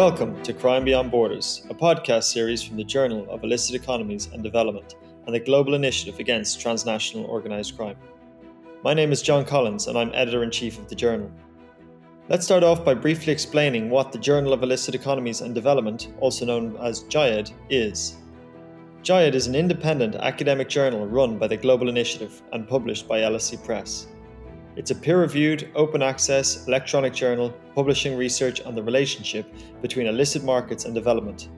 Welcome to Crime Beyond Borders, a podcast series from the Journal of Illicit Economies and Development and the Global Initiative Against Transnational Organised Crime. My name is John Collins and I'm editor in chief of the journal. Let's start off by briefly explaining what the Journal of Illicit Economies and Development, also known as JIED, is. JIED is an independent academic journal run by the Global Initiative and published by LSE Press. It's a peer reviewed, open access electronic journal publishing research on the relationship between illicit markets and development.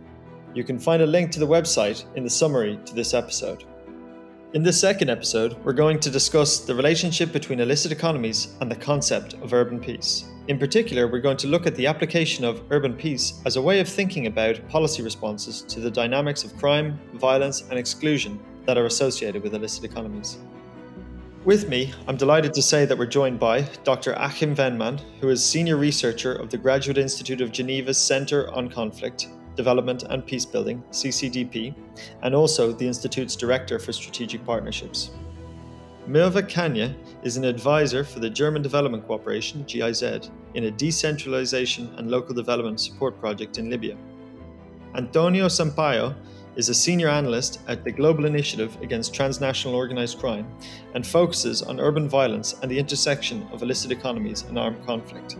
You can find a link to the website in the summary to this episode. In this second episode, we're going to discuss the relationship between illicit economies and the concept of urban peace. In particular, we're going to look at the application of urban peace as a way of thinking about policy responses to the dynamics of crime, violence, and exclusion that are associated with illicit economies. With me, I'm delighted to say that we're joined by Dr. Achim Wennmann, who is Senior Researcher of the Graduate Institute of Geneva's Centre on Conflict, Development and Peacebuilding, CCDP, and also the Institute's Director for Strategic Partnerships. Merve Kanya is an advisor for the German Development Cooperation, GIZ, in a decentralization and local development support project in Libya. Antonio Sampaio is a senior analyst at the Global Initiative Against Transnational Organized Crime and focuses on urban violence and the intersection of illicit economies and armed conflict.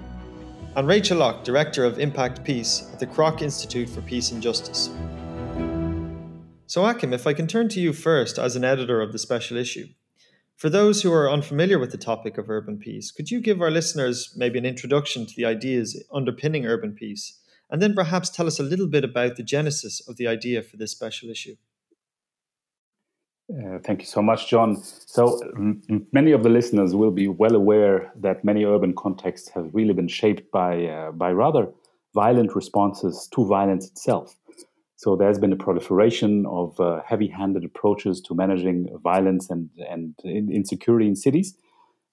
And Rachel Locke, Director of Impact Peace at the Kroc Institute for Peace and Justice. So, Achim, if I can turn to you first as an editor of the special issue. For those who are unfamiliar with the topic of urban peace, could you give our listeners maybe an introduction to the ideas underpinning urban peace and then perhaps tell us a little bit about the genesis of the idea for this special issue. Uh, thank you so much, John. So, m- many of the listeners will be well aware that many urban contexts have really been shaped by, uh, by rather violent responses to violence itself. So, there's been a proliferation of uh, heavy handed approaches to managing violence and, and insecurity in cities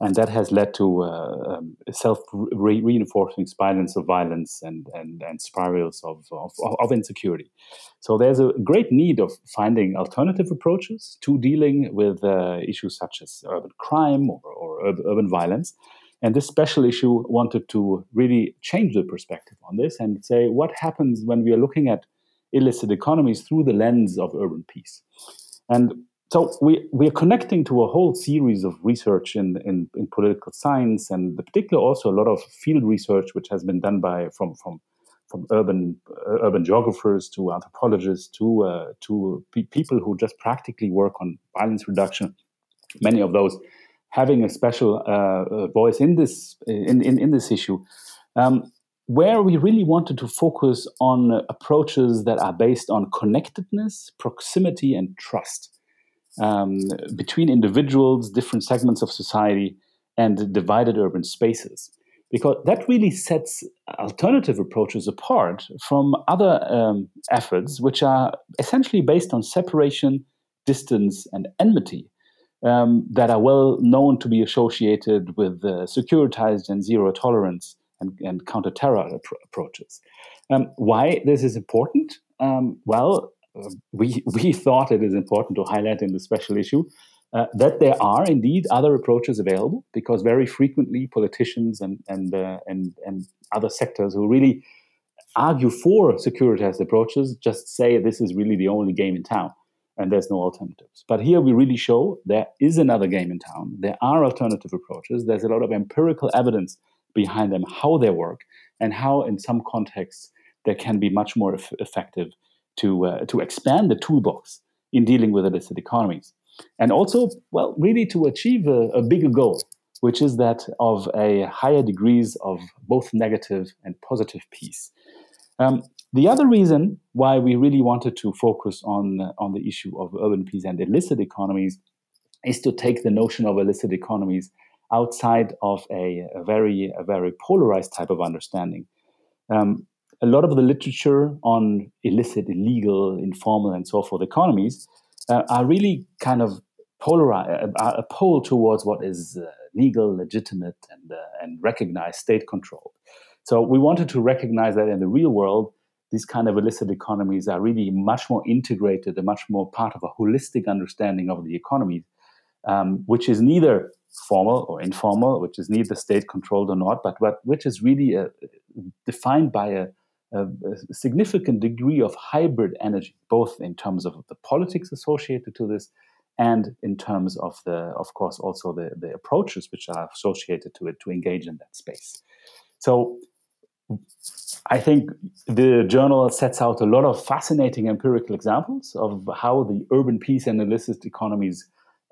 and that has led to uh, um, self reinforcing spirals of violence and, and, and spirals of, of, of, insecurity. So there's a great need of finding alternative approaches to dealing with uh, issues such as urban crime or, or urban violence. And this special issue wanted to really change the perspective on this and say what happens when we are looking at illicit economies through the lens of urban peace. And so we, we are connecting to a whole series of research in, in, in, political science and particularly also a lot of field research which has been done by from from from urban uh, urban geographers to anthropologists to uh, to pe- people who just practically work on violence reduction. Many of those having a special uh, uh voice in this in, in, in this issue um, where we really wanted to focus on approaches that are based on connectedness proximity and trust um, between individuals, different segments of society, and divided urban spaces. Because that really sets alternative approaches apart from other um, efforts, which are essentially based on separation, distance, and enmity, um, that are well known to be associated with uh, securitized and zero tolerance and, and counter terror approaches. Um, why this is important? Um, well, we, we thought it is important to highlight in the special issue uh, that there are indeed other approaches available because very frequently politicians and, and, uh, and, and other sectors who really argue for securitized approaches just say this is really the only game in town and there's no alternatives. But here we really show there is another game in town. There are alternative approaches. There's a lot of empirical evidence behind them, how they work, and how in some contexts they can be much more effective to uh, to expand the toolbox in dealing with illicit economies, and also, well, really to achieve a, a bigger goal, which is that of a higher degrees of both negative and positive peace. Um, the other reason why we really wanted to focus on uh, on the issue of urban peace and illicit economies is to take the notion of illicit economies outside of a, a very a very polarized type of understanding. Um, a lot of the literature on illicit, illegal, informal, and so forth economies uh, are really kind of polarized, uh, a pole towards what is uh, legal, legitimate, and, uh, and recognized state control. So we wanted to recognize that in the real world, these kind of illicit economies are really much more integrated and much more part of a holistic understanding of the economy, um, which is neither formal or informal, which is neither state controlled or not, but what, which is really a, uh, defined by a a, significant degree of hybridity, both in terms of the politics associated to this and in terms of the, of course, also the, the approaches which are associated to it to engage in that space. So I think the journal sets out a lot of fascinating empirical examples of how the urban peace and illicit economies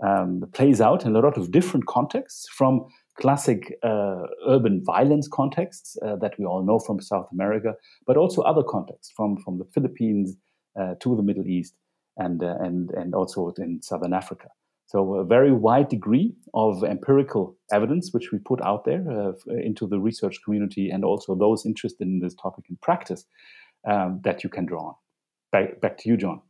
um, plays out in a lot of different contexts, from classic uh, urban violence contexts uh, that we all know from South America, but also other contexts from, from the Philippines uh, to the Middle East and, uh, and, and also in Southern Africa. So, a very wide degree of empirical evidence, which we put out there uh, into the research community and also those interested in this topic in practice um, that you can draw on. Back, back to you, John.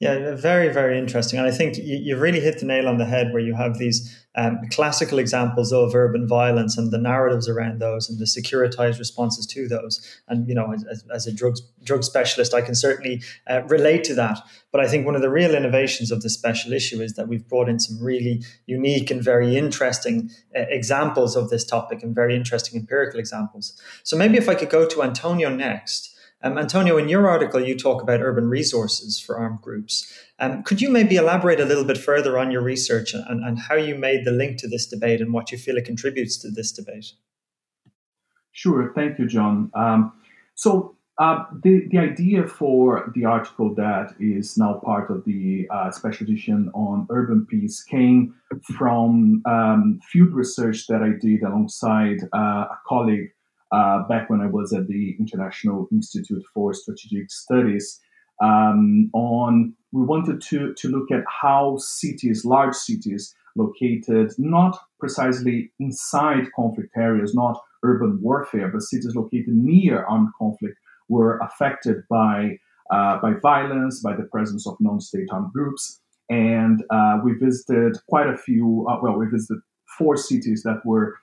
Yeah, very, very interesting. And I think you, you really hit the nail on the head where you have these um, classical examples of urban violence and the narratives around those and the securitized responses to those. And, you know, as, as a drugs, drug specialist, I can certainly uh, relate to that. But I think one of the real innovations of this special issue is that we've brought in some really unique and very interesting uh, examples of this topic and very interesting empirical examples. So maybe if I could go to Antonio next. Um, Antonio, in your article, you talk about urban resources for armed groups. Um, could you maybe elaborate a little bit further on your research and, and how you made the link to this debate and what you feel it contributes to this debate? Sure. Thank you, John. Um, so, uh, the, the idea for the article that is now part of the uh, special edition on urban peace came from um, field research that I did alongside uh, a colleague uh, back when I was at the International Institute for Strategic Studies. Um, on we wanted to to look at how cities, large cities, located not precisely inside conflict areas, not urban warfare, but cities located near armed conflict, were affected by uh, by violence, by the presence of non-state armed groups, and uh, we visited quite a few. Uh, well, we visited four cities that were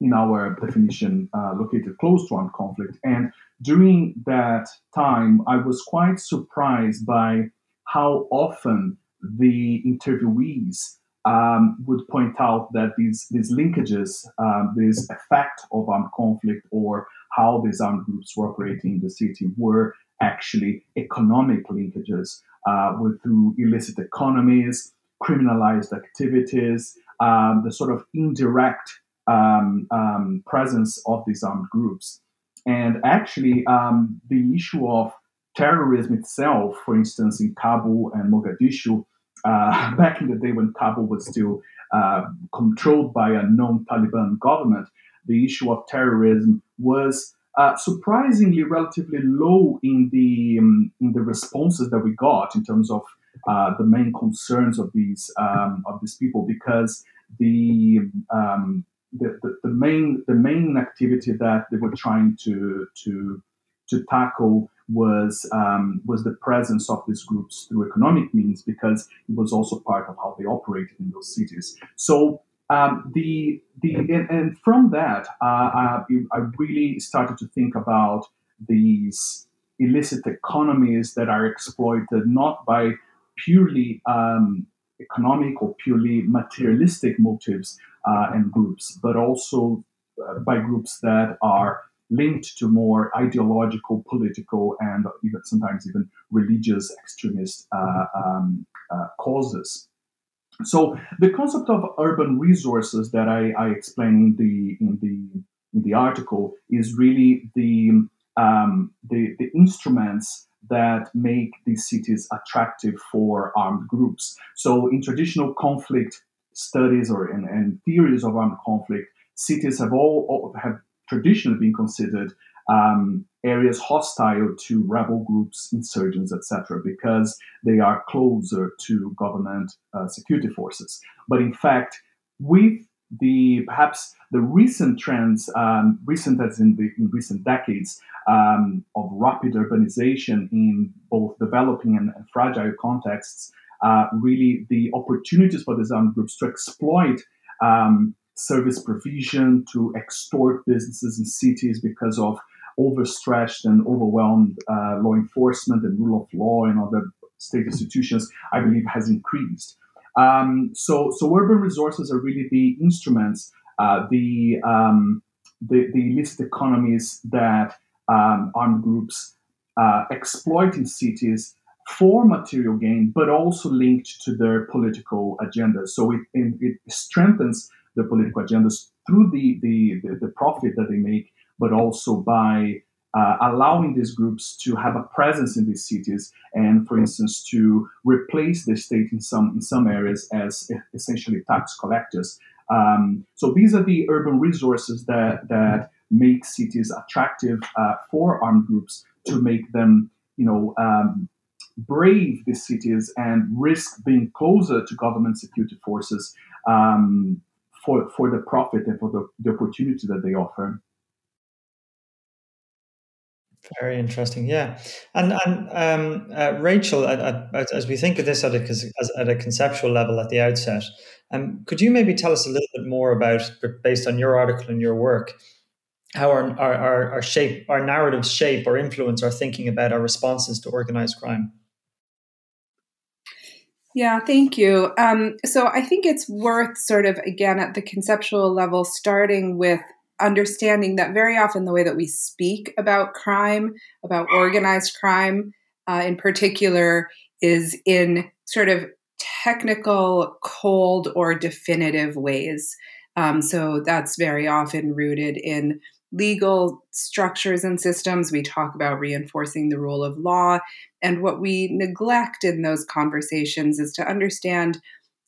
in our definition, uh, located close to armed conflict. And during that time, I was quite surprised by how often the interviewees um, would point out that these, these linkages, um, this effect of armed conflict or how these armed groups were operating in the city were actually economic linkages uh, with, through illicit economies, criminalized activities, um, the sort of indirect um, um, presence of these armed groups. And actually, um, the issue of terrorism itself, for instance, in Kabul and Mogadishu, uh, back in the day when Kabul was still uh, controlled by a non Taliban government, the issue of terrorism was uh, surprisingly relatively low in the um, in the responses that we got in terms of uh, the main concerns of these um, of these people because the um, the, the, the, main the main activity that they were trying to to to tackle was um, was the presence of these groups through economic means because it was also part of how they operated in those cities. So um, the the and, and from that uh, I, I, really started to think about these illicit economies that are exploited not by purely um, economic or purely materialistic motives and groups, but also uh, by groups that are linked to more ideological, political, and even sometimes even religious extremist uh, um, uh, causes. So the concept of urban resources that I, I explain in the in the in the article is really the um, the, the instruments that make these cities attractive for armed groups. So, in traditional conflict studies or in, and theories of armed conflict, cities have all, have traditionally been considered um, areas hostile to rebel groups, insurgents, etc., because they are closer to government uh, security forces. But in fact, with the perhaps the recent trends, um, recent as in the in recent decades, um, of rapid urbanization in both developing and, and fragile contexts, uh, really the opportunities for these armed groups to exploit um, service provision, to extort businesses in cities because of overstretched and overwhelmed uh, law enforcement and rule of law and other state institutions, I believe has increased. Um, so, so urban resources are really the instruments, uh, the, um, the, the economies that um, armed groups uh, exploiting cities for material gain, but also linked to their political agendas. So it, it strengthens the political agendas through the, the, the, the profit that they make, but also by uh, allowing these groups to have a presence in these cities and, for instance, to replace the state in some in some areas as essentially tax collectors. Um, so these are the urban resources that that make cities attractive uh, for armed groups to make them, you know, um, brave these cities and risk being closer to government security forces um, for for the profit and for the, the opportunity that they offer. Very interesting, yeah. And and um, uh, Rachel, as we think of this at a, as, at a conceptual level at the outset, um, could you maybe tell us a little bit more about, based on your article and your work, how our our, our, our shape, our narratives shape or influence our thinking about our responses to organized crime? Yeah, thank you. Um, so I think it's worth sort of again at the conceptual level, starting with understanding that very often the way that we speak about crime, about organized crime uh, in particular, is in sort of technical, cold, or definitive ways. Um, so that's very often rooted in legal structures and systems. We talk about reinforcing the rule of law. And what we neglect in those conversations is to understand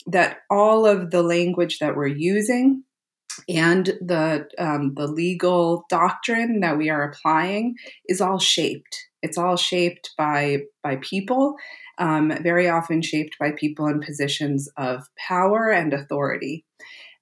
that all of the language that we're using and the um, the legal doctrine that we are applying is all shaped. It's all shaped by by people, um, very often shaped by people in positions of power and authority,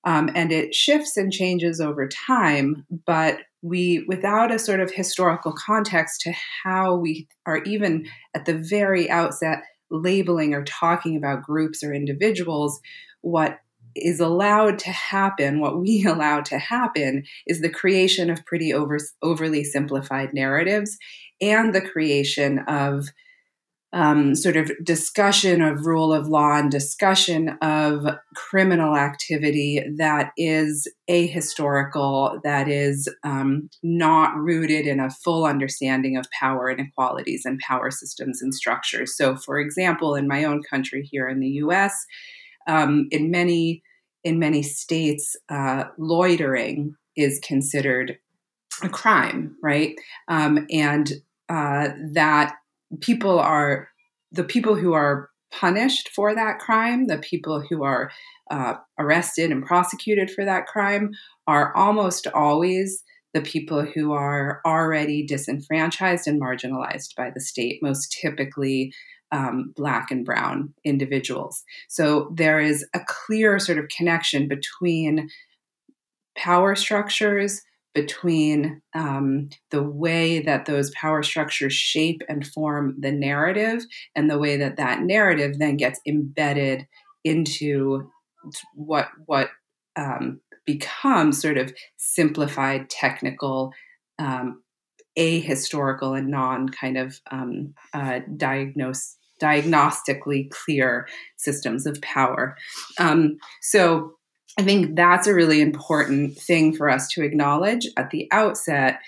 um, and it shifts and changes over time. But we, without a sort of historical context to how we are even at the very outset labeling or talking about groups or individuals, what is allowed to happen, what we allow to happen, is the creation of pretty over, overly simplified narratives and the creation of um, sort of discussion of rule of law and discussion of criminal activity that is ahistorical, that is um, not rooted in a full understanding of power inequalities and power systems and structures. So, for example, in my own country here in the US, um, in many in many states, uh, loitering is considered a crime, right? Um, and uh, that people are the people who are punished for that crime, the people who are uh, arrested and prosecuted for that crime, are almost always the people who are already disenfranchised and marginalized by the state, most typically um, black and brown individuals. So there is a clear sort of connection between power structures, between um, the way that those power structures shape and form the narrative, and the way that that narrative then gets embedded into what what um, becomes sort of simplified technical um, ahistorical and non kind of um, uh, diagnose diagnostically clear systems of power. Um, so I think that's a really important thing for us to acknowledge at the outset,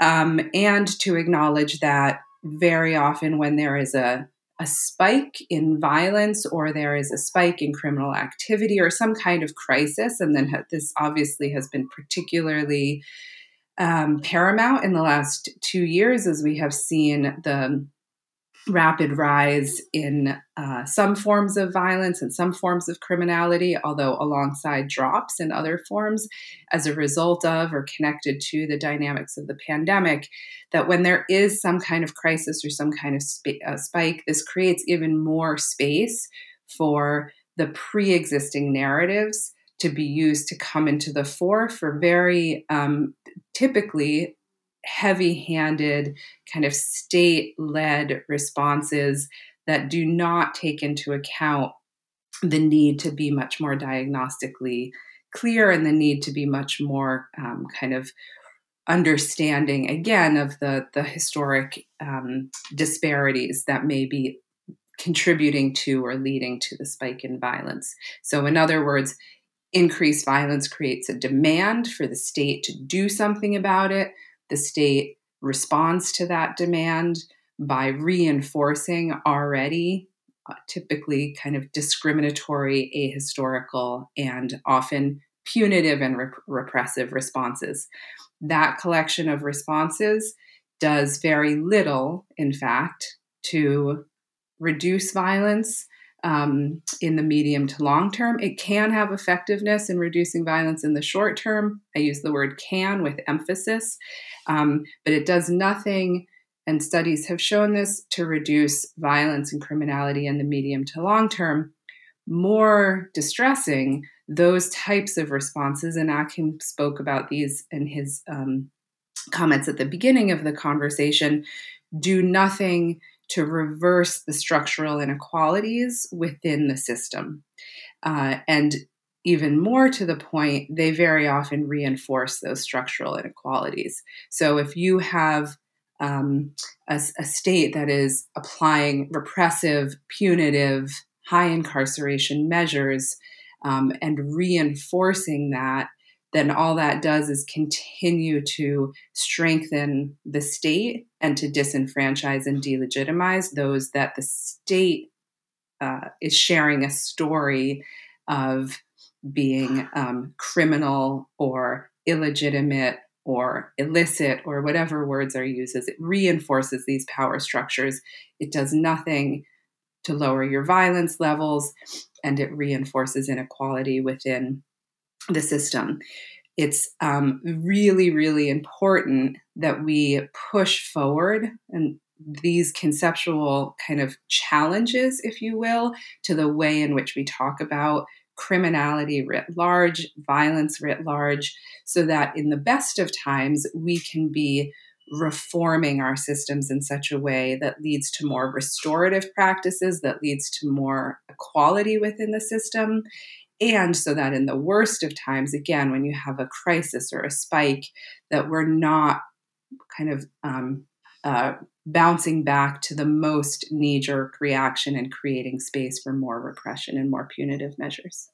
um, and to acknowledge that very often when there is a a spike in violence or there is a spike in criminal activity or some kind of crisis, and then this obviously has been particularly um, paramount in the last two years as we have seen the rapid rise in uh, some forms of violence and some forms of criminality, although alongside drops in other forms as a result of or connected to the dynamics of the pandemic. That when there is some kind of crisis or some kind of sp- uh, spike, this creates even more space for the pre existing narratives to be used to come into the fore for very um, typically heavy handed, kind of state led responses that do not take into account the need to be much more diagnostically clear and the need to be much more um, kind of understanding again of the the historic um, disparities that may be contributing to or leading to the spike in violence. So, in other words, increased violence creates a demand for the state to do something about it, the state responds to that demand by reinforcing already uh, typically kind of discriminatory, ahistorical, and often punitive and rep- repressive responses. That collection of responses does very little, in fact, to reduce violence um, in the medium to long term. It can have effectiveness in reducing violence in the short term. I use the word can with emphasis, um, but it does nothing, and studies have shown this, to reduce violence and criminality in the medium to long term. More distressing, those types of responses, and Achim spoke about these in his um, comments at the beginning of the conversation, do nothing to reverse the structural inequalities within the system. Uh, and even more to the point, they very often reinforce those structural inequalities. So if you have um, a, a state that is applying repressive, punitive, high incarceration measures um, and reinforcing that, then all that does is continue to strengthen the state and to disenfranchise and delegitimize those that the state uh, is sharing a story of being um, criminal or illegitimate or illicit or whatever words are used as it reinforces these power structures. It does nothing to lower your violence levels and it reinforces inequality within the system. It's um, really, really important that we push forward and these conceptual kind of challenges, if you will, to the way in which we talk about criminality writ large, violence writ large, so that in the best of times we can be reforming our systems in such a way that leads to more restorative practices, that leads to more equality within the system, and so that in the worst of times, again, when you have a crisis or a spike, that we're not kind of um, uh, bouncing back to the most knee jerk reaction and creating space for more repression and more punitive measures.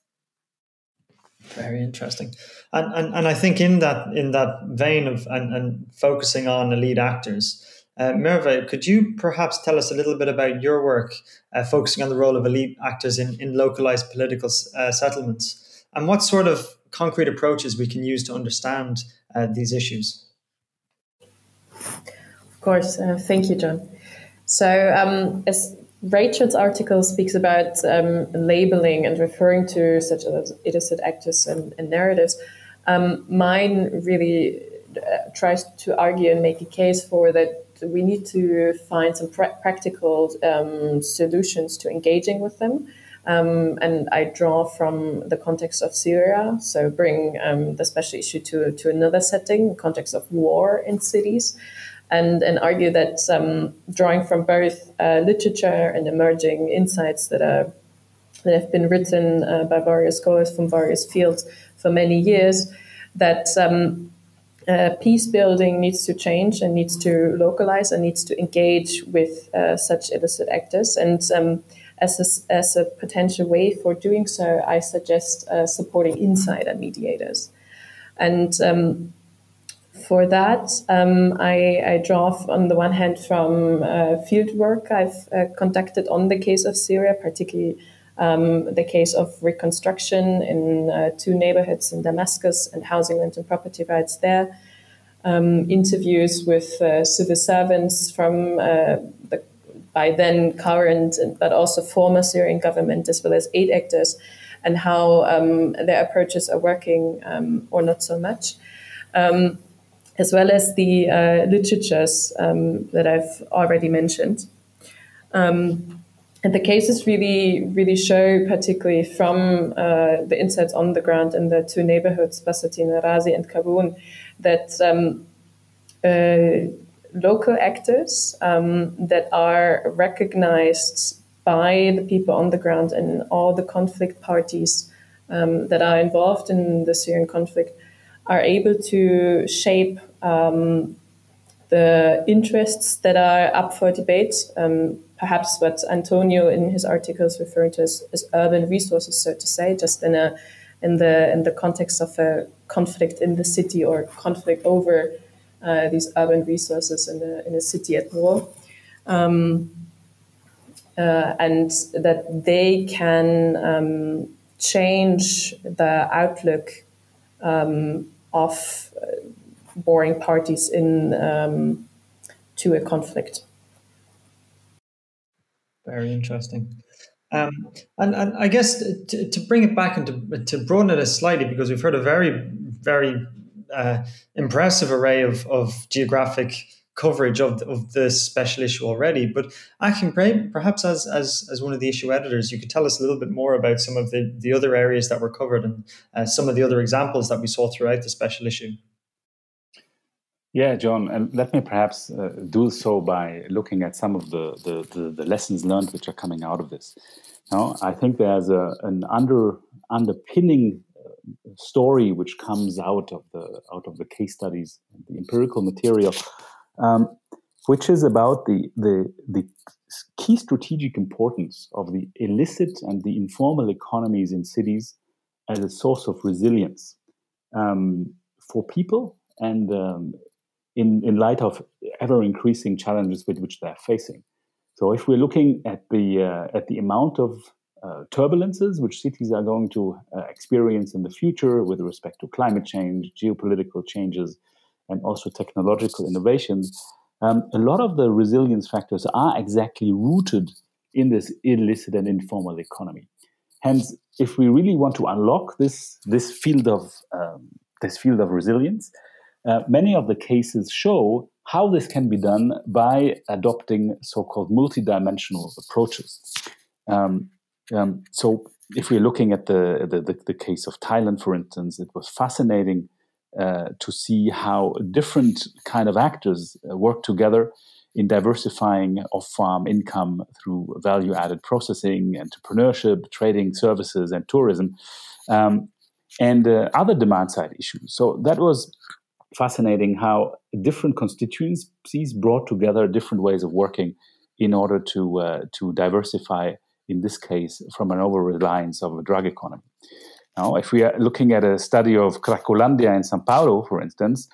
Very interesting, and, and and I think in that in that vein of and, and focusing on elite actors, uh, Merve, could you perhaps tell us a little bit about your work uh, focusing on the role of elite actors in, in localized political uh, settlements and what sort of concrete approaches we can use to understand uh, these issues? Of course. Uh, thank you, John. So, um, as Rachel's article speaks about um, labeling and referring to such as illicit actors and, and narratives, um, mine really uh, tries to argue and make a case for that we need to find some pra- practical um, solutions to engaging with them. Um, and I draw from the context of Syria, so bring um, the special issue to, to another setting, context of war in cities, and, and argue that um, drawing from both uh, literature and emerging insights that are that have been written uh, by various scholars from various fields for many years, that um, uh, peace building needs to change and needs to localize and needs to engage with uh, such illicit actors. And um, as, a, as a potential way for doing so, I suggest uh, supporting insider mediators. And um, for that, um, I, I, draw on the one hand from uh, field work I've uh, conducted on the case of Syria, particularly um, the case of reconstruction in uh, two neighborhoods in Damascus and housing and property rights there. Um, interviews with uh, civil servants from uh, the by then current but also former Syrian government as well as aid actors and how um, their approaches are working um, or not so much. Um, as well as the uh, literatures um, that I've already mentioned. Um, and the cases really, really show, particularly from uh, the insights on the ground in the two neighborhoods, Basatin Razi and Karun, that um, uh, local actors um, that are recognized by the people on the ground and all the conflict parties um, that are involved in the Syrian conflict are able to shape um, the interests that are up for debate um, perhaps what Antonio in his article is referring to as, as urban resources, so to say, just in a in the in the context of a conflict in the city or conflict over uh, these urban resources in a, in a city at war. Um, uh, and that they can um, change the outlook um, of uh, warring parties in um, to a conflict. Very interesting. Um, and, and I guess to, to bring it back and to, to broaden it slightly, because we've heard a very, very uh, impressive array of, of geographic coverage of, of this special issue already. But I Achim, perhaps as, as, as one of the issue editors, you could tell us a little bit more about some of the, the other areas that were covered and uh, some of the other examples that we saw throughout the special issue. Yeah, John, and let me perhaps uh, do so by looking at some of the, the, the, the, lessons learned which are coming out of this. Now, I think there's a, an under underpinning uh, story which comes out of the out of the case studies, the empirical material, um, which is about the, the the key strategic importance of the illicit and the informal economies in cities as a source of resilience um, for people and um, in, in light of ever increasing challenges with which they're facing. So if we're looking at the uh, at the amount of uh, turbulences which cities are going to uh, experience in the future with respect to climate change, geopolitical changes, and also technological innovations, um, a lot of the resilience factors are exactly rooted in this illicit and informal economy. Hence, if we really want to unlock this this field of um, this field of resilience, uh, many of the cases show how this can be done by adopting so-called multidimensional approaches. Um, um, so, if we're looking at the, the, the, the, case of Thailand, for instance, it was fascinating uh, to see how different kind of actors uh, work together in diversifying off-farm income through value-added processing, entrepreneurship, trading services, and tourism, um, and uh, other demand-side issues. So that was fascinating how different constituencies brought together different ways of working in order to uh, to diversify in this case from an over reliance of a drug economy. Now, if we are looking at a study of Cracolandia in Sao Paulo, for instance,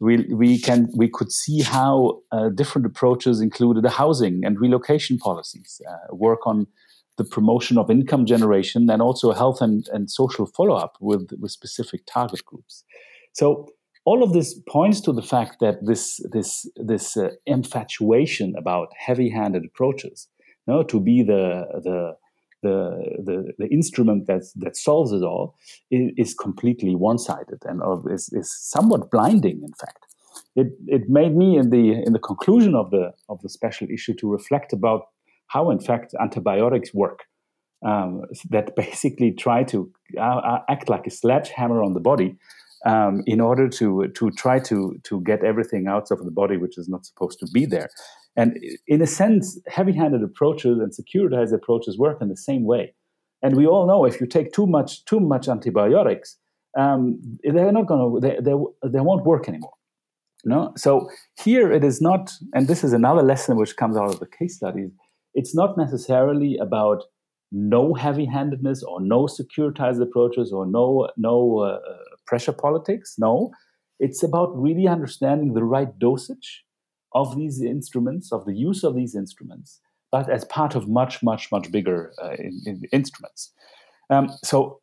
we, we can we could see how uh, different approaches included the housing and relocation policies, uh, work on the promotion of income generation, and also health and, and social follow up with, with specific target groups. So all of this points to the fact that this this this uh, infatuation about heavy-handed approaches, you know, to be the the the, the, the instrument that that solves it all is, is completely one-sided and of, is, is somewhat blinding. In fact, it it made me in the in the conclusion of the of the special issue to reflect about how, in fact, antibiotics work. Um, that basically try to uh, uh act like a sledgehammer on the body um, in order to to try to to get everything out of the body which is not supposed to be there. And in a sense, heavy-handed approaches and securitized approaches work in the same way. And we all know if you take too much too much antibiotics, um, they're not going to they, they, they won't work anymore. No, so here it is not, and this is another lesson which comes out of the case studies. It's not necessarily about no heavy-handedness or no securitized approaches or no no uh, pressure politics. No, it's about really understanding the right dosage of these instruments, of the use of these instruments, but as part of much, much, much bigger uh, in, in instruments. Um, so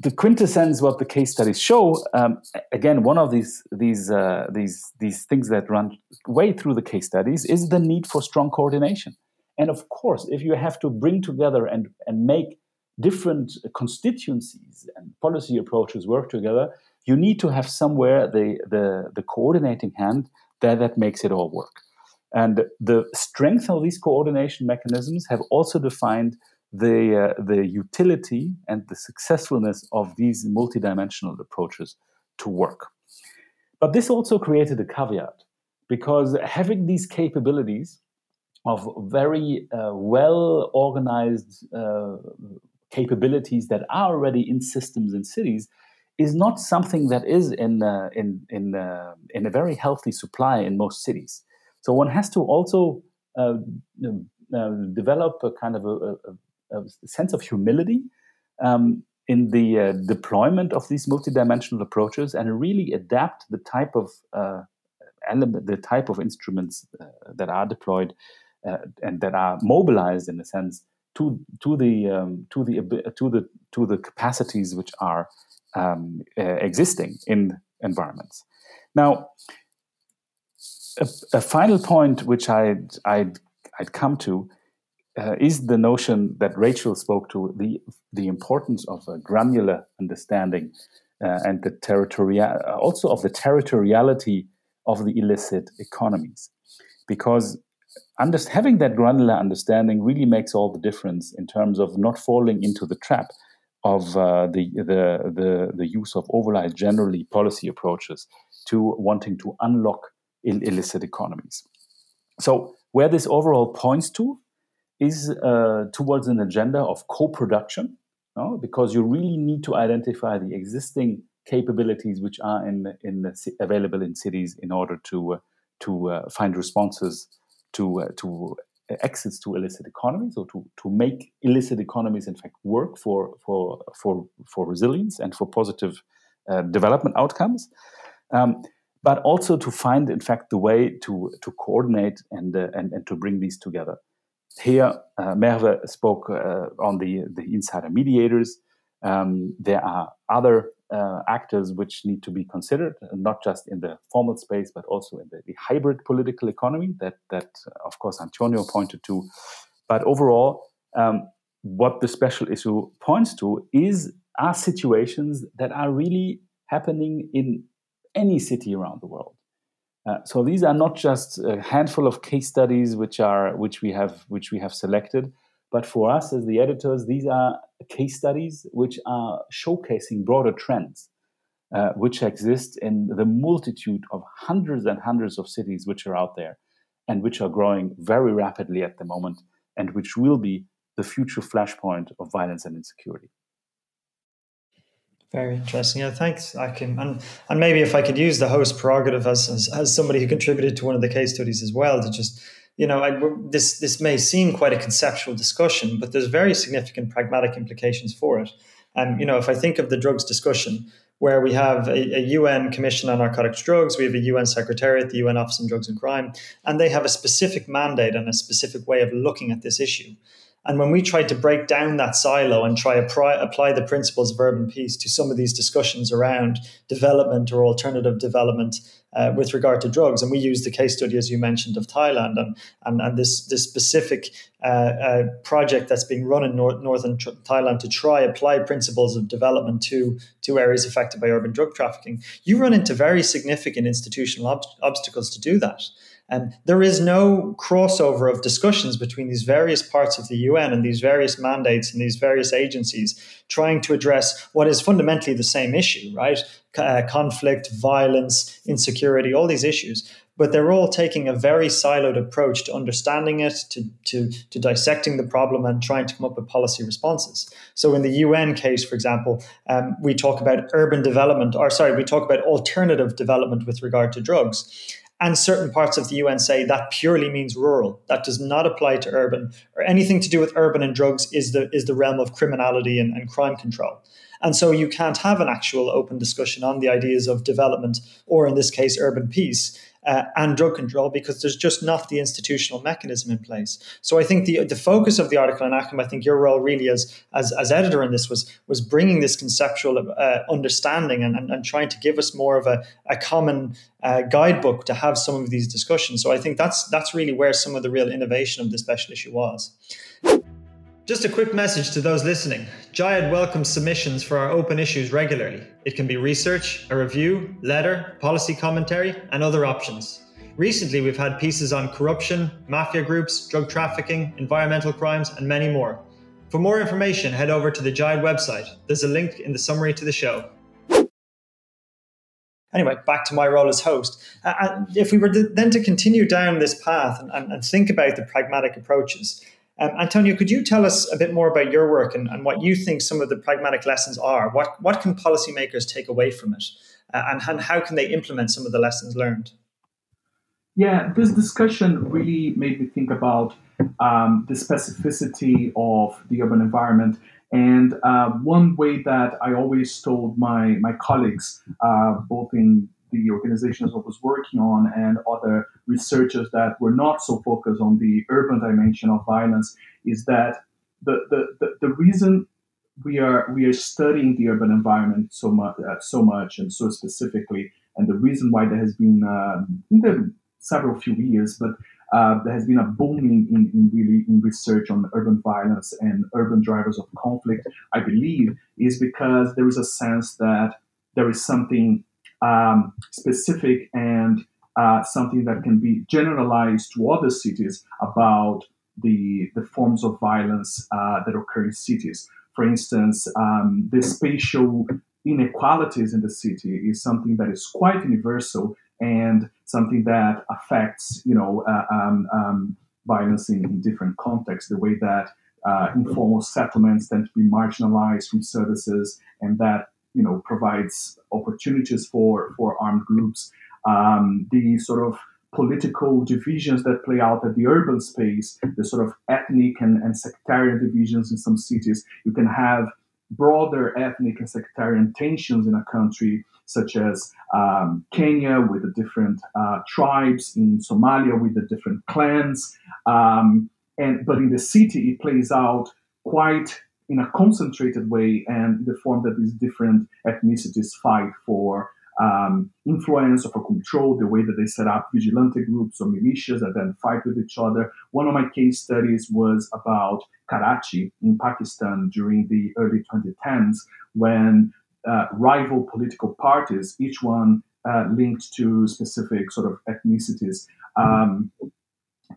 the quintessence what the case studies show um, again one of these these uh, these these things that run way through the case studies is the need for strong coordination and of course if you have to bring together and and make different constituencies and policy approaches work together, you need to have somewhere the, the, the coordinating hand that, that makes it all work. And the strength of these coordination mechanisms have also defined the, uh, the utility and the successfulness of these multidimensional approaches to work. But this also created a caveat because having these capabilities of very uh, well organized uh, capabilities that are already in systems and cities is not something that is in uh, in in uh, in a very healthy supply in most cities. So one has to also uh, uh develop a kind of a, a, a sense of humility um, in the uh, deployment of these multidimensional approaches and really adapt the type of uh, element, the type of instruments that are deployed and that are mobilized in a sense to to the um, to the to the to the capacities which are um, uh, existing in environments. Now, a, a, final point which I'd I'd, I'd come to uh, is the notion that Rachel spoke to the the importance of a granular understanding uh, and the territorial also of the territoriality of the illicit economies, because under, having that granular understanding really makes all the difference in terms of not falling into the trap of uh, the, the, the, the use of overall generally policy approaches to wanting to unlock Ill- illicit economies. So, where this overall points to is uh, towards an agenda of co production, because you really need to identify the existing capabilities which are in, in the, available in cities in order to, uh, to uh, find responses to uh, to exits to illicit economies or to, to make illicit economies in fact work for for for for resilience and for positive uh, development outcomes. Um, but also to find in fact the way to to coordinate and uh, and, and to bring these together. Here uh, Merve spoke uh, on the the insider mediators um, there are other uh, actors which need to be considered, not just in the formal space, but also in the, the, hybrid political economy that, that, of course, Antonio pointed to. But overall, um, what the special issue points to is are situations that are really happening in any city around the world. Uh, so these are not just a handful of case studies which are which we have which we have selected, but for us as the editors, these are case studies which are showcasing broader trends, uh, which exist in the multitude of hundreds and hundreds of cities which are out there and which are growing very rapidly at the moment and which will be the future flashpoint of violence and insecurity. Very interesting. Yeah, thanks, Achim. And and maybe if I could use the host prerogative as, as, as somebody who contributed to one of the case studies as well to just you know, I, this this may seem quite a conceptual discussion, but there's very significant pragmatic implications for it. And you know, if I think of the drugs discussion, where we have a, a, UN Commission on Narcotics Drugs, we have a UN Secretariat, the UN Office on Drugs and Crime, and they have a specific mandate and a specific way of looking at this issue. And when we tried to break down that silo and try to apply the principles of urban peace to some of these discussions around development or alternative development uh, with regard to drugs, and we used the case study, as you mentioned, of Thailand and and, and this this specific uh, uh, project that's being run in nor- northern tr- Thailand to try apply principles of development to to areas affected by urban drug trafficking. You run into very significant institutional ob- obstacles to do that. And there is no crossover of discussions between these various parts of the UN and these various mandates and these various agencies trying to address what is fundamentally the same issue, right? Uh, conflict, violence, insecurity, all these issues. But they're all taking a very siloed approach to understanding it, to, to, to dissecting the problem, and trying to come up with policy responses. So, in the UN case, for example, um, we talk about urban development, or sorry, we talk about alternative development with regard to drugs. And certain parts of the UN say that purely means rural. That does not apply to urban, or anything to do with urban and drugs is the is the realm of criminality and, and crime control. And so you can't have an actual open discussion on the ideas of development, or in this case, urban peace, uh, and drug control because there's just not the institutional mechanism in place. So I think the the focus of the article, in Achim, I think your role really as as, as editor in this was was bringing this conceptual uh, understanding and, and, and, trying to give us more of a, a common uh, guidebook to have some of these discussions. So I think that's that's really where some of the real innovation of the special issue was. Just a quick message to those listening. JIED welcomes submissions for our open issues regularly. It can be research, a review, letter, policy commentary, and other options. Recently, we've had pieces on corruption, mafia groups, drug trafficking, environmental crimes, and many more. For more information, head over to the JIED website. There's a link in the summary to the show. Anyway, back to my role as host. Uh, if we were to, then to continue down this path and, and, and think about the pragmatic approaches, um, Antonio, could you tell us a bit more about your work and, and, what you think some of the pragmatic lessons are? What, what can policymakers take away from it? Uh, and, and how can they implement some of the lessons learned? Yeah, this discussion really made me think about um, the specificity of the urban environment. And uh, one way that I always told my, my colleagues, uh, both in the organizations I was working on and other researchers that were not so focused on the urban dimension of violence is that the, the, the, the reason we are we are studying the urban environment so much uh, so much and so specifically and the reason why there has been um, in the several few years but uh, there has been a booming in, in, really in research on urban violence and urban drivers of conflict, I believe, is because there is a sense that there is something um, specific and uh, something that can be generalized to other cities about the, the forms of violence uh, that occur in cities. For instance, um, the spatial inequalities in the city is something that is quite universal and something that affects, you know, uh, um, um, violence in, in, different contexts. The way that uh, informal settlements tend to be marginalized from services, and that you know provides opportunities for for armed groups. Um, the sort of political divisions that play out at the urban space, the sort of ethnic and, and sectarian divisions in some cities. You can have broader ethnic and sectarian tensions in a country such as um, Kenya with the different uh, tribes, in Somalia with the different clans, um, and but in the city it plays out quite in a concentrated way and the form that these different ethnicities fight for um, influence or for control, the way that they set up vigilante groups or militias that then fight with each other. One of my case studies was about Karachi in Pakistan during the early 2010s when uh, rival political parties, each one uh, linked to specific sort of ethnicities, um,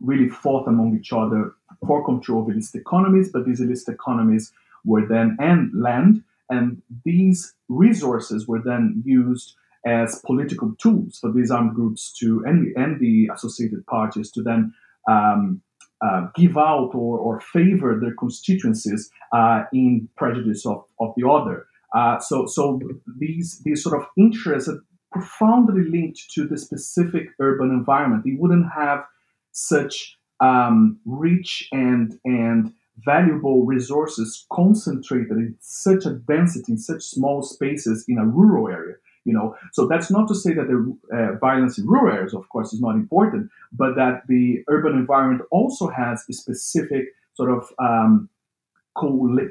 really fought among each other for control of illicit economies. But these illicit economies were then and land, and these resources were then used as political tools for these armed groups to and, and the associated parties to then um, uh, give out or, or favor their constituencies uh, in prejudice of, of the other. Uh, so, so these these sort of interests are profoundly linked to the specific urban environment. They wouldn't have such um, rich and and valuable resources concentrated in such a density in such small spaces in a rural area you know so that's not to say that the uh, violence in rural areas of course is not important but that the urban environment also has specific sort of um,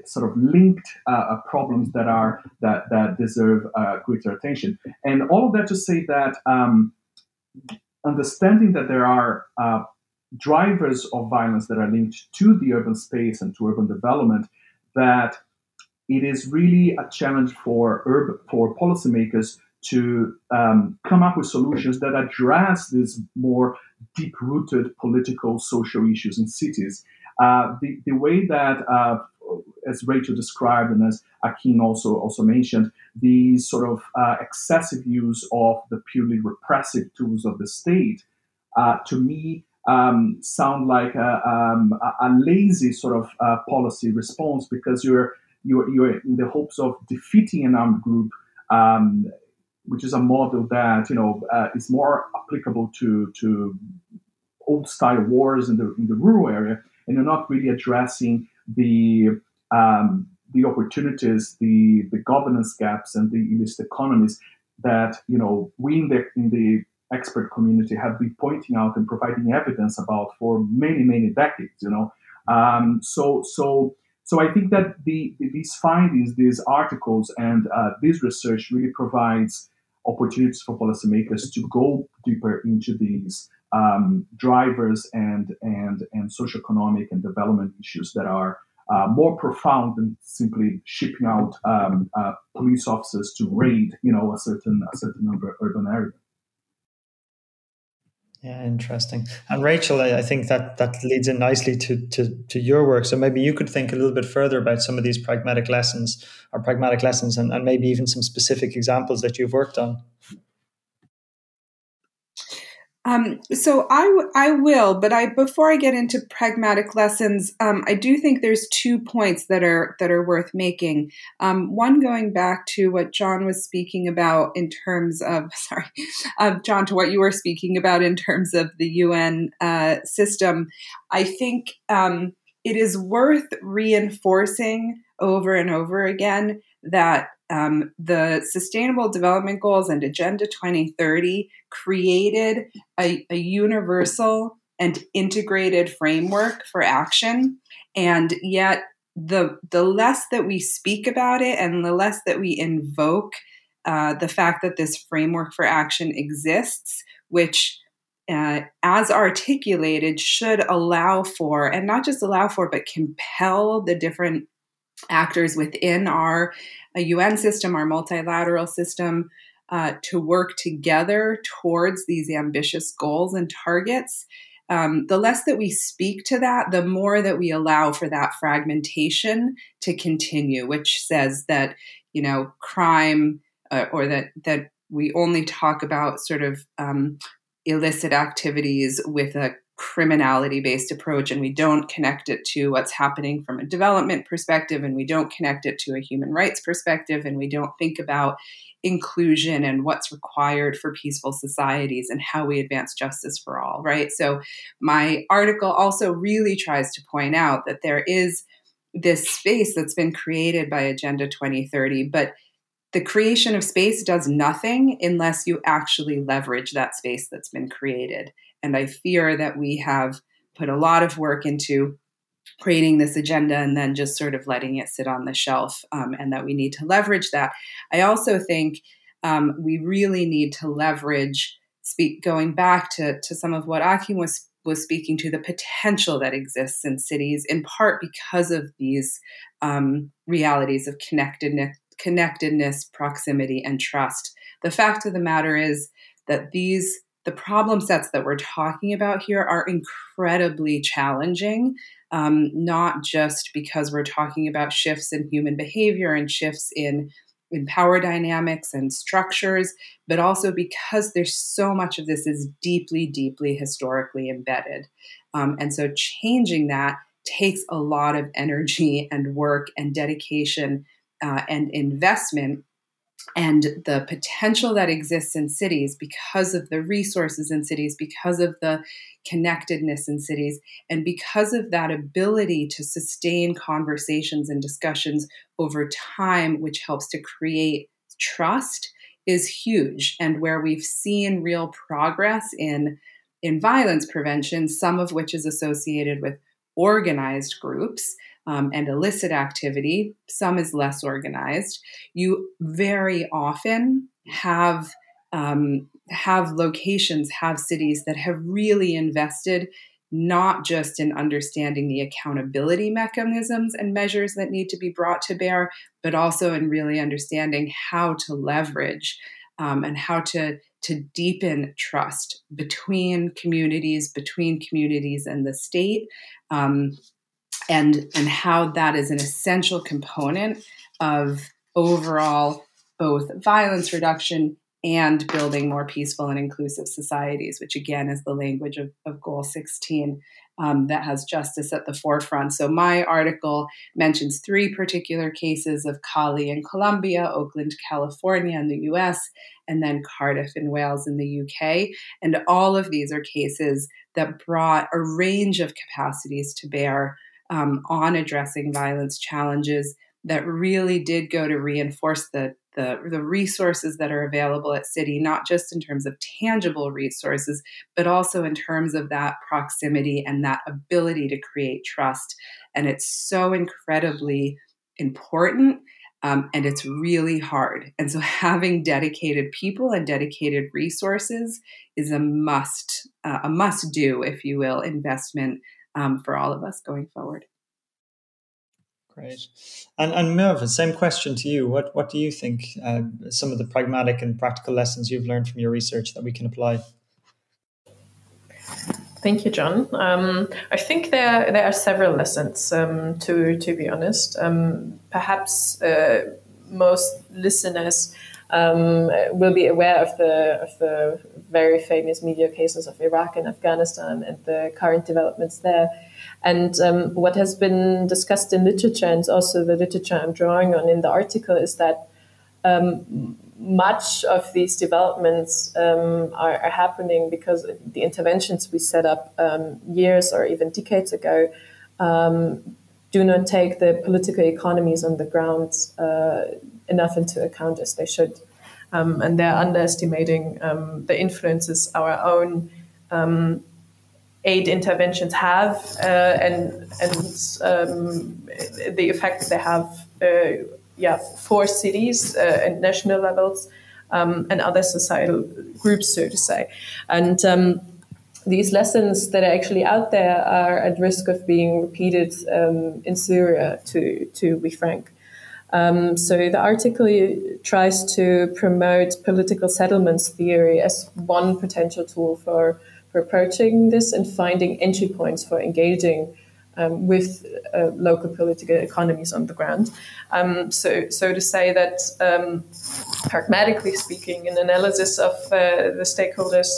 sort of linked uh, problems that are that that deserve uh, greater attention. And all of that to say that um, understanding that there are uh, drivers of violence that are linked to the urban space and to urban development, that it is really a challenge for urban for policymakers to um, come up with solutions that address these more deep-rooted political social issues in cities. Uh, the, the way that uh, as Rachel described and as Achim also also mentioned, the sort of uh, excessive use of the purely repressive tools of the state, uh, to me, um, sound like a, um, a, lazy sort of uh, policy response because you're you're you're in the hopes of defeating an armed group. Um, which is a model that you know uh, is more applicable to to old style wars in the in the rural area, and you're not really addressing the um, the opportunities, the the governance gaps, and the illicit economies that you know we in the in the expert community have been pointing out and providing evidence about for many many decades. You know, um, so so. So I think that the, these findings, these articles, and uh, this research really provides opportunities for policymakers to go deeper into these um, drivers and and and socioeconomic and development issues that are uh, more profound than simply shipping out um, uh, police officers to raid, you know, a certain a certain number of urban area. Yeah, interesting. And Rachel, I, think that that leads in nicely to, to to your work. So maybe you could think a little bit further about some of these pragmatic lessons or pragmatic lessons, and, and maybe even some specific examples that you've worked on. Um, so I, w- I will, but I before I get into pragmatic lessons, um, I do think there's two points that are that are worth making. Um, one going back to what John was speaking about in terms of sorry, uh, John, to what you were speaking about in terms of the UN uh, system. I think um, it is worth reinforcing over and over again that um, the Sustainable Development Goals and Agenda 2030 created a, a universal and integrated framework for action. And yet, the, the less that we speak about it and the less that we invoke uh, the fact that this framework for action exists, which uh, as articulated, should allow for, and not just allow for, but compel the different actors within our UN system, our multilateral system, uh, to work together towards these ambitious goals and targets. Um, the less that we speak to that, the more that we allow for that fragmentation to continue, which says that you know crime uh, or that that we only talk about sort of um, illicit activities with a criminality based approach and we don't connect it to what's happening from a development perspective and we don't connect it to a human rights perspective and we don't think about inclusion and what's required for peaceful societies and how we advance justice for all right so my article also really tries to point out that there is this space that's been created by agenda 2030 but the creation of space does nothing unless you actually leverage that space that's been created. And I fear that we have put a lot of work into creating this agenda and then just sort of letting it sit on the shelf, um, and that we need to leverage that. I also think um, we really need to leverage. Speak going back to to some of what Achim was was speaking to the potential that exists in cities, in part because of these um, realities of connectedness connectedness, proximity, and trust. The fact of the matter is that these the problem sets that we're talking about here are incredibly challenging, um, not just because we're talking about shifts in human behavior and shifts in, in power dynamics and structures, but also because there's so much of this is deeply, deeply historically embedded. Um, and so changing that takes a lot of energy and work and dedication uh, and investment and the potential that exists in cities because of the resources in cities, because of the connectedness in cities, and because of that ability to sustain conversations and discussions over time, which helps to create trust, is huge. And where we've seen real progress in, in violence prevention, some of which is associated with organized groups um, and illicit activity, some is less organized, you very often have um, have locations, have cities that have really invested not just in understanding the accountability mechanisms and measures that need to be brought to bear, but also in really understanding how to leverage um, and how to to deepen trust between communities, between communities and the state, um, and and how that is an essential component of overall both violence reduction and building more peaceful and inclusive societies, which again is the language of, of Goal 16 um, that has justice at the forefront. So, my article mentions three particular cases of Cali in Colombia, Oakland, California in the US, and then Cardiff in Wales in the UK. And all of these are cases that brought a range of capacities to bear um, on addressing violence challenges that really did go to reinforce the, the, the resources that are available at city not just in terms of tangible resources but also in terms of that proximity and that ability to create trust. And it's so incredibly important um, and it's really hard. And so having dedicated people and dedicated resources is a must uh, a must do if you will investment um, for all of us going forward. Great. And, and Merve, same question to you. What, what do you think uh, some of the pragmatic and practical lessons you've learned from your research that we can apply? Thank you, John. Um, I think there there are several lessons. Um, to to be honest, um, perhaps uh, most listeners um, will be aware of the of the very famous media cases of Iraq and Afghanistan and the current developments there. And um, what has been discussed in literature and also the literature I'm drawing on in the article is that um, much of these developments um, are, are, happening because the interventions we set up um, years or even decades ago um, do not take the political economies on the ground uh, enough into account as they should. Um, and they're underestimating um, the influences our own um, aid interventions have uh, and and um, the effect they have uh, yeah for cities uh, and national levels um, and other societal groups so to say and um, these lessons that are actually out there are at risk of being repeated um, in Syria to to be frank um, so the article tries to promote political settlements theory as one potential tool for for approaching this and finding entry points for engaging um, with uh, local political economies on the ground. Um, so, so to say that, um, pragmatically speaking, an analysis of uh, the stakeholders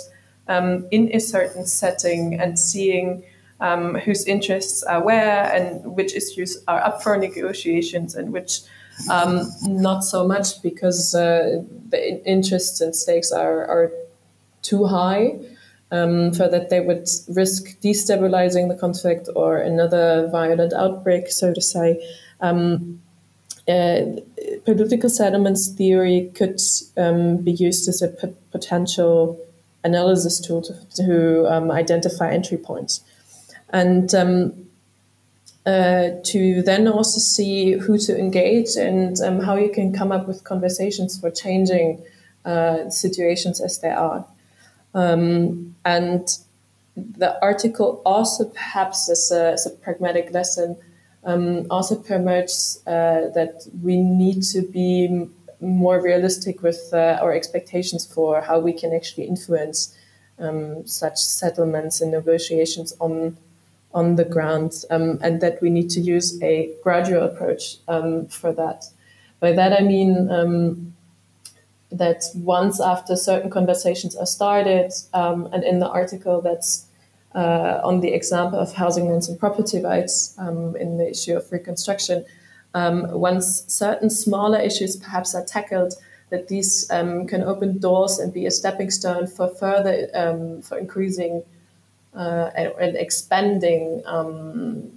um, in a certain setting and seeing um, whose interests are where and which issues are up for negotiations and which um, not so much because uh, the interests and stakes are, are too high um, for that they would risk destabilizing the conflict or another violent outbreak, so to say. Um, uh, political settlements theory could um, be used as a p- potential analysis tool to, to um, identify entry points. And um, uh, to then also see who to engage and um, how you can come up with conversations for changing uh, situations as they are. Um, and the article also, perhaps as a, as a pragmatic lesson, um, also promotes uh, that we need to be more realistic with uh, our expectations for how we can actually influence um, such settlements and negotiations on on the ground, um, and that we need to use a gradual approach um, for that. By that I mean um, that once after certain conversations are started, um, and in the article that's uh, on the example of housing lands and property rights um, in the issue of reconstruction, um, once certain smaller issues perhaps are tackled, that these um, can open doors and be a stepping stone for further um, for increasing uh, and, and, expanding um,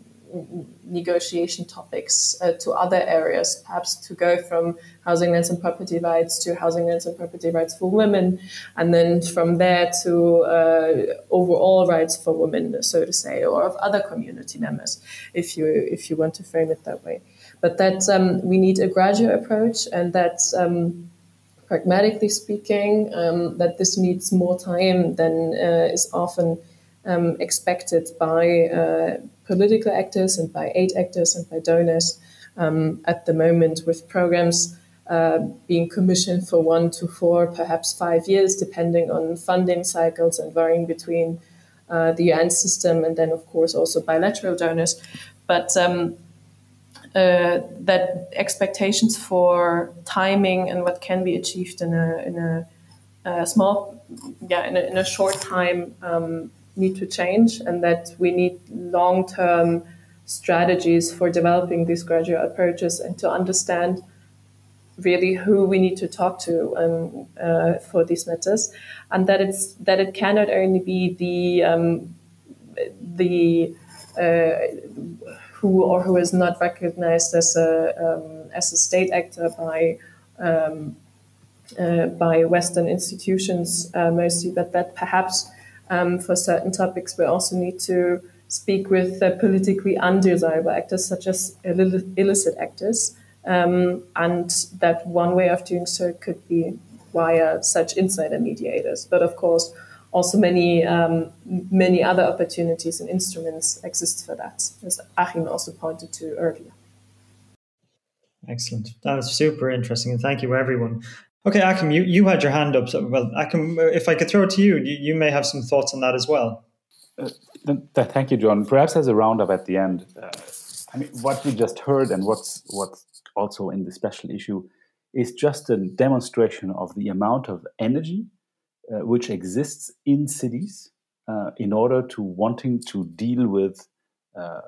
negotiation topics uh, to other areas, perhaps to go from housing lands and property rights to housing lands and property rights for women, and then from there to uh, overall rights for women, so to say, or of other community members, if you if you want to frame it that way. But that um, we need a gradual approach, and that. Um, pragmatically speaking, um, that this needs more time than uh, is often um, expected by uh, political actors and by aid actors and by donors um, at the moment, with programs uh, being commissioned for one to four, perhaps five years, depending on funding cycles and varying between uh, the UN system and then, of course, also bilateral donors. But um, uh, that expectations for timing and what can be achieved in a, in a, a small, yeah, in a, in a short time um, need to change and that we need long term strategies for developing these gradual approaches and to understand really who we need to talk to um, uh, for these matters. And that it's that it cannot only be the um, the uh, who or who is not recognized as a um, as a state actor by um, uh, by Western institutions uh, mostly, but that perhaps um, for certain topics, we also need to speak with uh, politically undesirable actors, such as illicit actors. Um, and that one way of doing so could be via such insider mediators. But of course, also many um, many other opportunities and instruments exist for that, as Achim also pointed to earlier. Excellent. That was super interesting, and thank you, everyone. Okay, Achim, you, you had your hand up. So, well, Achim, if I could throw it to you, you, you may have some thoughts on that as well. Uh, thank you, John. Perhaps as a roundup at the end, uh, I mean, what we just heard and what's what's also in the special issue is just a demonstration of the amount of energy uh, which exists in cities uh, in order to wanting to deal with uh,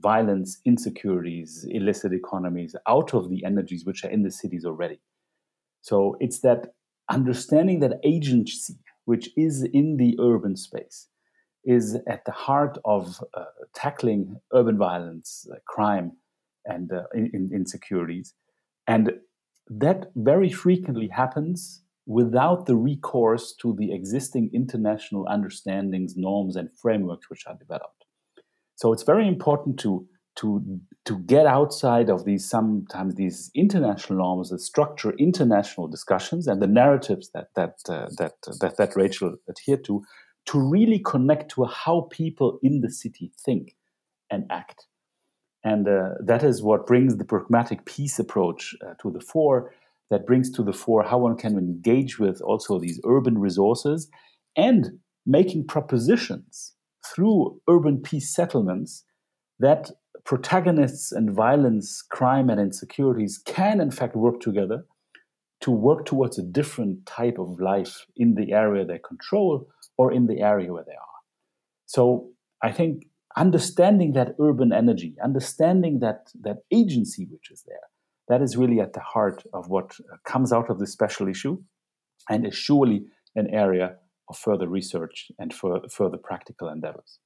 violence, insecurities, illicit economies out of the energies which are in the cities already. So it's that understanding that agency, which is in the urban space, is at the heart of uh, tackling urban violence, uh, crime, and uh, in, insecurities. And that very frequently happens without the recourse to the existing international understandings, norms, and frameworks which are developed. So it's very important to to to get outside of these sometimes these international norms that structure international discussions and the narratives that that uh, that, that that Rachel adhered to to really connect to how people in the city think and act and uh, that is what brings the pragmatic peace approach uh, to the fore that brings to the fore how one can engage with also these urban resources and making propositions through urban peace settlements that protagonists and violence, crime, and insecurities can, in fact, work together to work towards a different type of life in the area they control or in the area where they are. So I think understanding that urban energy, understanding that, that agency which is there, that is really at the heart of what comes out of this special issue and is surely an area of further research and for further practical endeavors.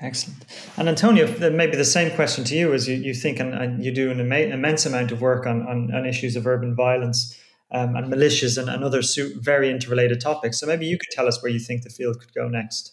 Excellent. And Antonio, maybe the same question to you as you, you think and, and you do an immense amount of work on, on, on issues of urban violence um, and militias and, and other very interrelated topics. So maybe you could tell us where you think the field could go next.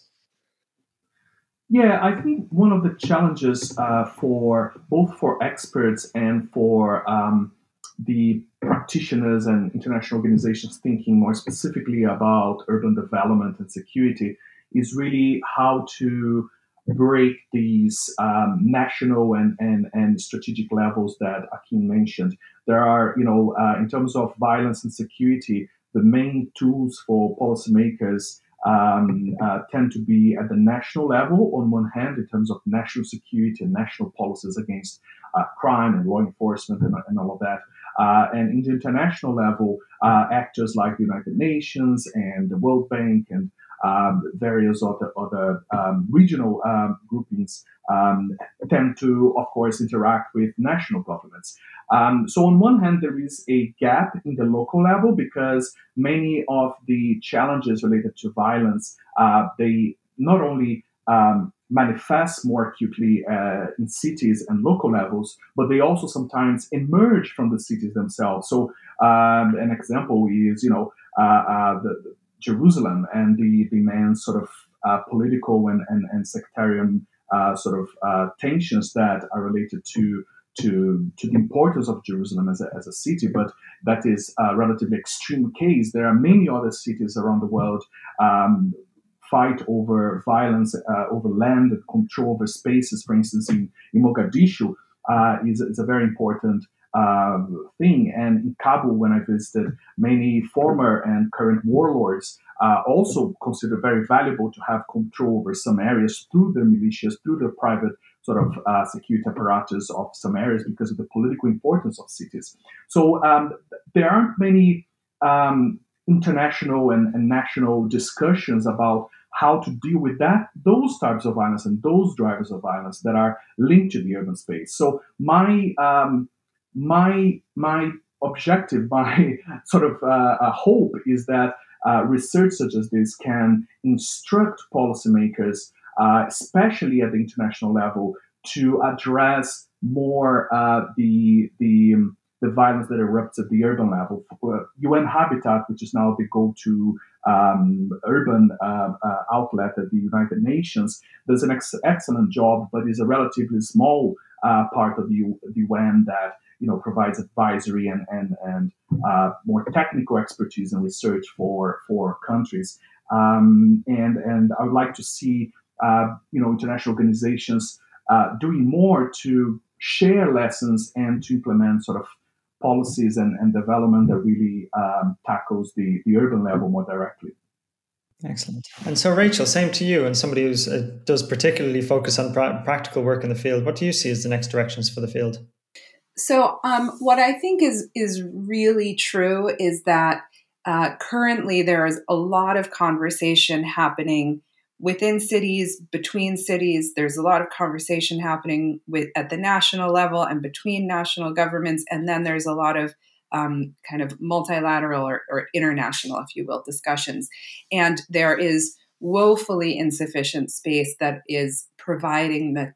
Yeah, I think one of the challenges uh, for both for experts and for um, the practitioners and international organizations thinking more specifically about urban development and security is really how to break these um, national and, and, and strategic levels that Achim mentioned. There are, you know, uh, in terms of violence and security, the main tools for policymakers um, uh, tend to be at the national level, on one hand, in terms of national security and national policies against uh, crime and law enforcement and, and all of that. Uh, and in the international level, uh, actors like the United Nations and the World Bank and um, various other, other um, regional um, groupings um, tend to, of course, interact with national governments. Um, so, on one hand, there is a gap in the local level because many of the challenges related to violence uh, they not only um, manifest more acutely uh, in cities and local levels, but they also sometimes emerge from the cities themselves. So, an example is, you know, uh, uh the, Jerusalem and the, the man's sort of uh, political and, and, and sectarian uh, sort of tensions that are related to to, to the importance of Jerusalem as a, as a city, but that is a relatively extreme case. There are many other cities around the world um, fight over violence, uh, over land, control over spaces. For instance, in, in Mogadishu, uh, is, is a very important uh, thing. And in Kabul, when I visited, many former and current warlords uh, also consider very valuable to have control over some areas through their militias, through the private sort of uh, security apparatus of some areas because of the political importance of cities. So um, there aren't many um, international and, and national discussions about how to deal with that those types of violence and those drivers of violence that are linked to the urban space so my um, my my objective, my sort of uh, hope is that uh, research such as this can instruct policymakers, uh, especially at the international level, to address more uh, the the um, the violence that erupts at the urban level. UN Habitat, which is now the go-to um, urban uh, uh, outlet at the United Nations, does an ex- excellent job, but is a relatively small part of the, the UN that you know provides advisory and and and uh, more technical expertise and research for for countries. Um, and and I would like to see uh, you know international organizations uh, doing more to share lessons and to implement sort of policies and, and development that really um, tackles the, the urban level more directly. Excellent. And so, Rachel, same to you, and somebody who uh, does particularly focus on pra- practical work in the field. What do you see as the next directions for the field? So, um, what I think is is really true is that uh, currently there is a lot of conversation happening within cities, between cities. There's a lot of conversation happening with at the national level and between national governments, and then there's a lot of um, kind of multilateral or, or international, if you will, discussions. And there is woefully insufficient space that is providing the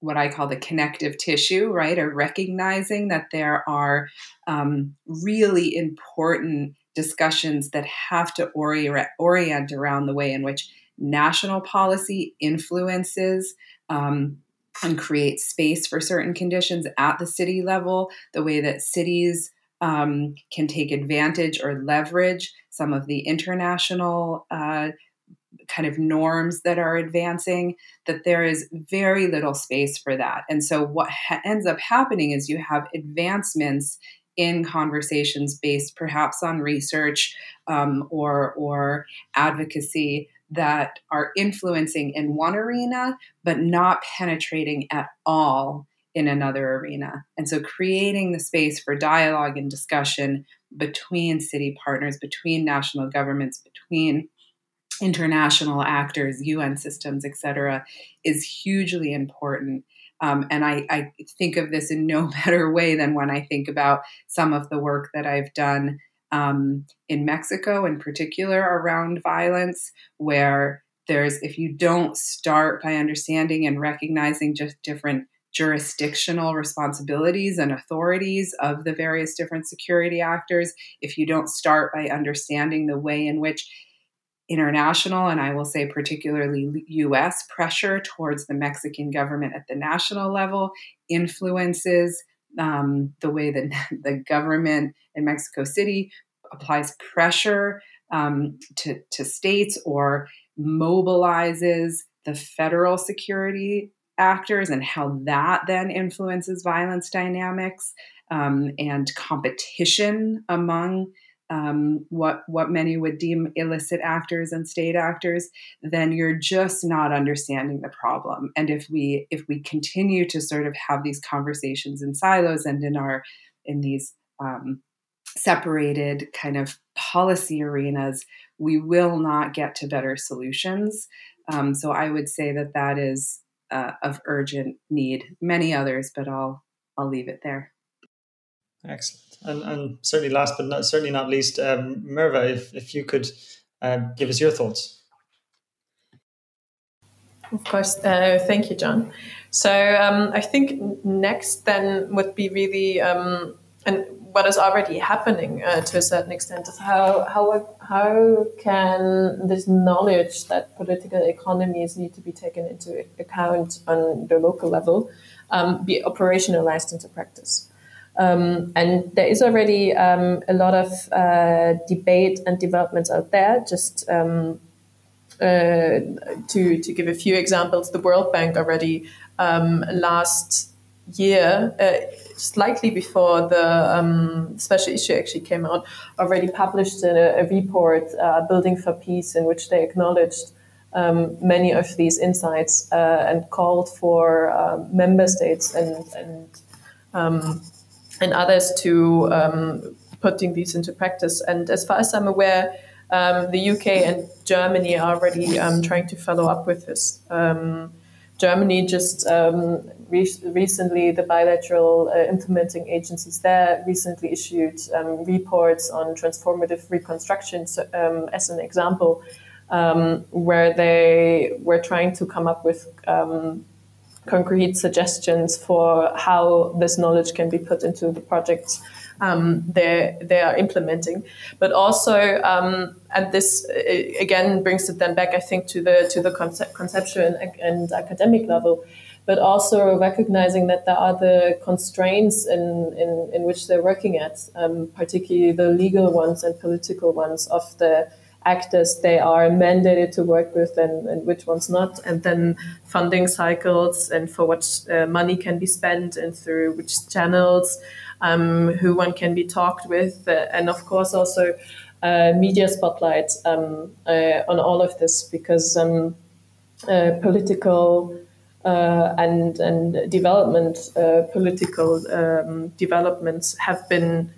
what I call the connective tissue, right? Or recognizing that there are um, really important discussions that have to ori- orient around the way in which national policy influences um, and creates space for certain conditions at the city level, the way that cities um, can take advantage or leverage some of the international uh, kind of norms that are advancing, that there is very little space for that. And so, what ha- ends up happening is you have advancements in conversations based perhaps on research um, or, or advocacy that are influencing in one arena, but not penetrating at all in another arena. And so creating the space for dialogue and discussion between city partners, between national governments, between international actors, UN systems, et cetera, is hugely important. Um, and I, I, think of this in no better way than when I think about some of the work that I've done um, in Mexico, in particular, around violence, where there's, if you don't start by understanding and recognizing just different jurisdictional responsibilities and authorities of the various different security actors, if you don't start by understanding the way in which international and I will say particularly US pressure towards the Mexican government at the national level influences um, the way that the government in Mexico City applies pressure um, to, to states or mobilizes the federal security actors and how that then influences violence dynamics um, and competition among um, what what many would deem illicit actors and state actors, then you're just not understanding the problem. And if we if we continue to sort of have these conversations in silos and in our in these um, separated kind of policy arenas, we will not get to better solutions. Um, so I would say that that is uh, of urgent need. Many others, but I'll I'll leave it there. Excellent. And, and certainly last but not certainly not least, um, Merve, if, if you could uh, give us your thoughts. Of course. Uh, thank you, John. So um, I think next then would be really, um, and what is already happening uh, to a certain extent is how, how, how can this knowledge that political economies need to be taken into account on the local level um, be operationalized into practice? Um, and there is already um, a lot of uh, debate and developments out there. Just um, uh, to to give a few examples, the World Bank already um, last year, uh, slightly before the um, special issue actually came out, already published a, a report, uh, "Building for Peace," in which they acknowledged. Um, many of these insights uh, and called for uh, member states and, and um, and others to um, putting these into practice. And as far as I'm aware, um, the UK and Germany are already um, trying to follow up with this. Um, Germany just um, re- recently, the bilateral uh, implementing agencies there recently issued um, reports on transformative reconstruction, so, as an example, where they were trying to come up with concrete suggestions for how this knowledge can be put into the projects um, they they are implementing, but also um, and this uh, again brings it then back I think to the to the concept, conceptual and, and, academic level, but also recognizing that there are the constraints in in, in which they're working at, um, particularly the legal ones and political ones of the actors they are mandated to work with and, and which ones not, and then funding cycles and for what uh, money can be spent and through which channels, um, who one can be talked with, uh, and of course also uh, media spotlight um, uh, on all of this because um, uh, political. Uh, and and development political um, developments have been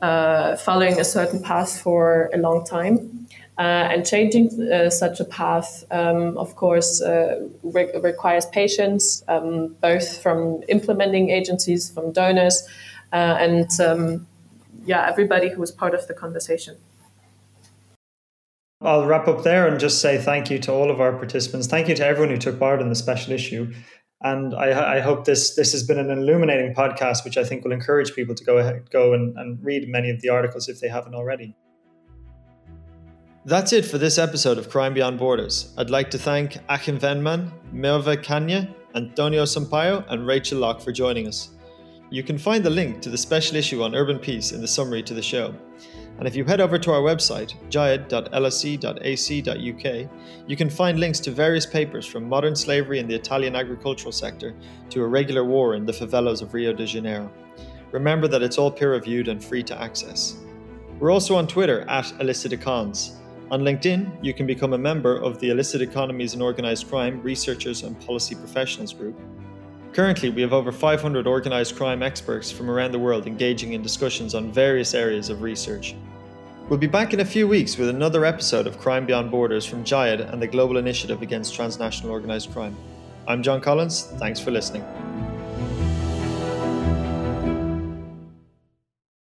following a certain path for a long time, uh, and changing uh, such a path, um, of course, uh, re- requires patience, um, both from implementing agencies, from donors, uh, and um, yeah, everybody who was part of the conversation. I'll wrap up there and just say thank you to all of our participants. Thank you to everyone who took part in the special issue. And I, I, hope this this has been an illuminating podcast, which I think will encourage people to go ahead, go and, and read many of the articles if they haven't already. That's it for this episode of Crime Beyond Borders. I'd like to thank Achim Wennmann, Merve Kanya, Antonio Sampaio, and Rachel Locke for joining us. You can find the link to the special issue on urban peace in the summary to the show. And if you head over to our website, jied.lse.ac.uk, you can find links to various papers from modern slavery in the Italian agricultural sector to irregular war in the favelas of Rio de Janeiro. Remember that it's all peer reviewed and free to access. We're also on Twitter at Illicit on LinkedIn, you can become a member of the Illicit Economies and Organised Crime Researchers and Policy Professionals Group. Currently, we have over 500 organised crime experts from around the world engaging in discussions on various areas of research. We'll be back in a few weeks with another episode of Crime Beyond Borders from JIED and the Global Initiative Against Transnational Organised Crime. I'm John Collins. Thanks for listening.